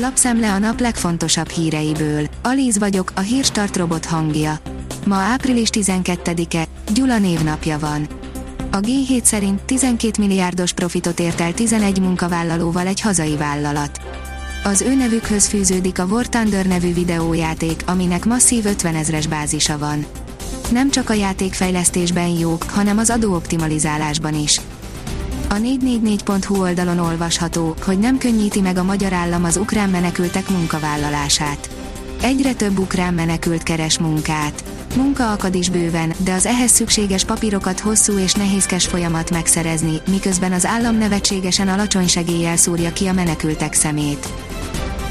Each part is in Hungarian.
Lapszemle a nap legfontosabb híreiből. Alíz vagyok, a hírstart robot hangja. Ma április 12-e, Gyula névnapja van. A G7 szerint 12 milliárdos profitot ért el 11 munkavállalóval egy hazai vállalat. Az ő nevükhöz fűződik a War Thunder nevű videójáték, aminek masszív 50 ezres bázisa van. Nem csak a játékfejlesztésben jók, hanem az adóoptimalizálásban is. A 444.hu oldalon olvasható, hogy nem könnyíti meg a magyar állam az ukrán menekültek munkavállalását. Egyre több ukrán menekült keres munkát. Munka akad is bőven, de az ehhez szükséges papírokat hosszú és nehézkes folyamat megszerezni, miközben az állam nevetségesen alacsony segéllyel szúrja ki a menekültek szemét.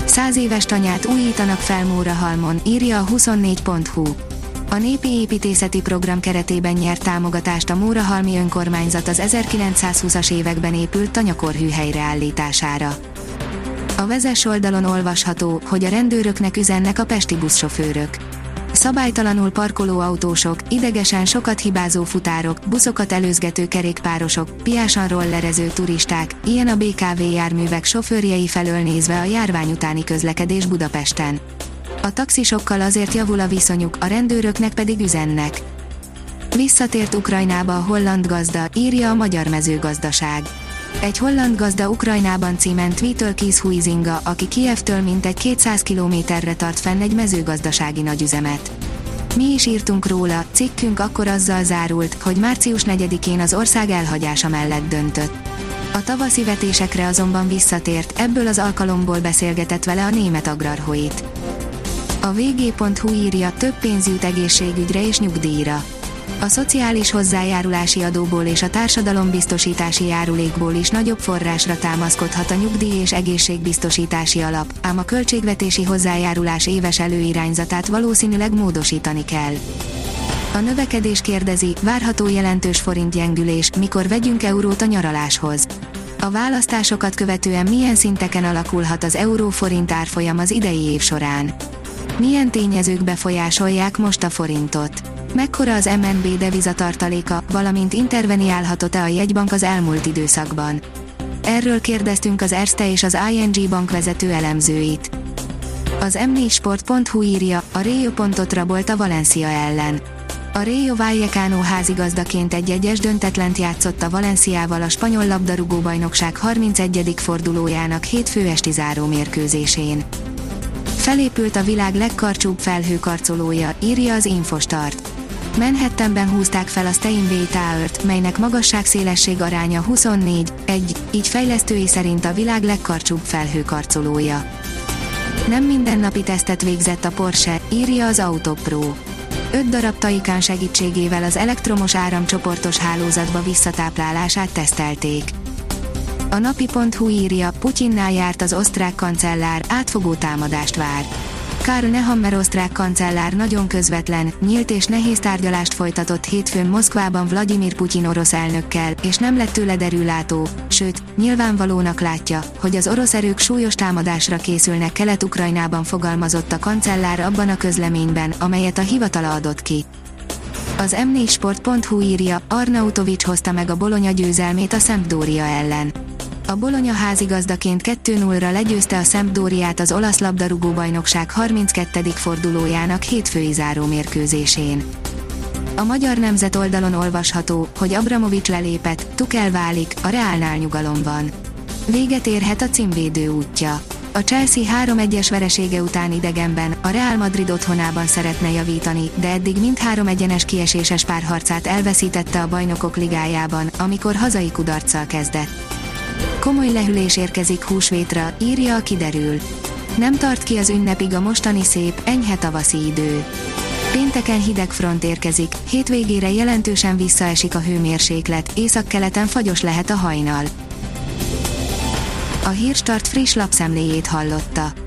Száz éves tanyát újítanak fel Mórahalmon, írja a 24.hu. A Népi Építészeti Program keretében nyert támogatást a Mórahalmi önkormányzat az 1920-as években épült tanyakorhű helyreállítására. A vezes oldalon olvasható, hogy a rendőröknek üzennek a pesti buszsofőrök. Szabálytalanul parkoló autósok, idegesen sokat hibázó futárok, buszokat előzgető kerékpárosok, piásan rollerező turisták, ilyen a BKV járművek sofőrjei felől nézve a járvány utáni közlekedés Budapesten. A taxisokkal azért javul a viszonyuk, a rendőröknek pedig üzennek. Visszatért Ukrajnába a holland gazda, írja a Magyar Mezőgazdaság. Egy holland gazda Ukrajnában címen Tweetől Kisz Huizinga, aki Kievtől mintegy 200 kilométerre tart fenn egy mezőgazdasági nagyüzemet. Mi is írtunk róla, cikkünk akkor azzal zárult, hogy március 4-én az ország elhagyása mellett döntött. A tavaszi vetésekre azonban visszatért, ebből az alkalomból beszélgetett vele a német agrarhoit. A vg.hu írja, több pénz jut egészségügyre és nyugdíjra. A szociális hozzájárulási adóból és a társadalombiztosítási járulékból is nagyobb forrásra támaszkodhat a nyugdíj és egészségbiztosítási alap, ám a költségvetési hozzájárulás éves előirányzatát valószínűleg módosítani kell. A növekedés kérdezi, várható jelentős forintgyengülés, mikor vegyünk eurót a nyaraláshoz. A választásokat követően milyen szinteken alakulhat az euró-forint árfolyam az idei év során? Milyen tényezők befolyásolják most a forintot? Mekkora az MNB devizatartaléka, valamint interveniálhatott-e a jegybank az elmúlt időszakban? Erről kérdeztünk az Erste és az ING bank vezető elemzőit. Az m4sport.hu írja, a Rio pontot rabolt a Valencia ellen. A Rayo Vallecano házigazdaként egy egyes döntetlent játszott a Valenciával a spanyol labdarúgó bajnokság 31. fordulójának hétfő esti záró mérkőzésén. Felépült a világ legkarcsúbb felhőkarcolója, írja az Infostart. Manhattanben húzták fel a Steinway Tower-t, melynek magasság-szélesség aránya 24, 1, így fejlesztői szerint a világ legkarcsúbb felhőkarcolója. Nem mindennapi tesztet végzett a Porsche, írja az Autopro. 5 darab Taycan segítségével az elektromos áramcsoportos hálózatba visszatáplálását tesztelték. A napi.hu írja, Putyinnál járt az osztrák kancellár, átfogó támadást vár. Karl Nehammer osztrák kancellár nagyon közvetlen, nyílt és nehéz tárgyalást folytatott hétfőn Moszkvában Vladimir Putyin orosz elnökkel, és nem lett tőle derülátó, sőt, nyilvánvalónak látja, hogy az orosz erők súlyos támadásra készülnek Kelet-Ukrajnában fogalmazott a kancellár abban a közleményben, amelyet a hivatala adott ki. Az m4sport.hu írja, Arnautovics hozta meg a Bolonya győzelmét a Sampdoria ellen. A Bolonya házigazdaként 2-0-ra legyőzte a Sampdoriát az olasz labdarúgó bajnokság 32. fordulójának hétfői záró mérkőzésén. A magyar nemzet oldalon olvasható, hogy Abramovics lelépett, Tukel válik, a Reálnál nyugalom van. Véget érhet a címvédő útja. A Chelsea 3-1-es veresége után idegenben, a Real Madrid otthonában szeretne javítani, de eddig mindhárom egyenes kieséses párharcát elveszítette a bajnokok ligájában, amikor hazai kudarccal kezdett. Komoly lehűlés érkezik húsvétra, írja a kiderül. Nem tart ki az ünnepig a mostani szép, enyhe tavaszi idő. Pénteken hideg front érkezik, hétvégére jelentősen visszaesik a hőmérséklet, északkeleten fagyos lehet a hajnal. A Hírstart friss lapszemléjét hallotta.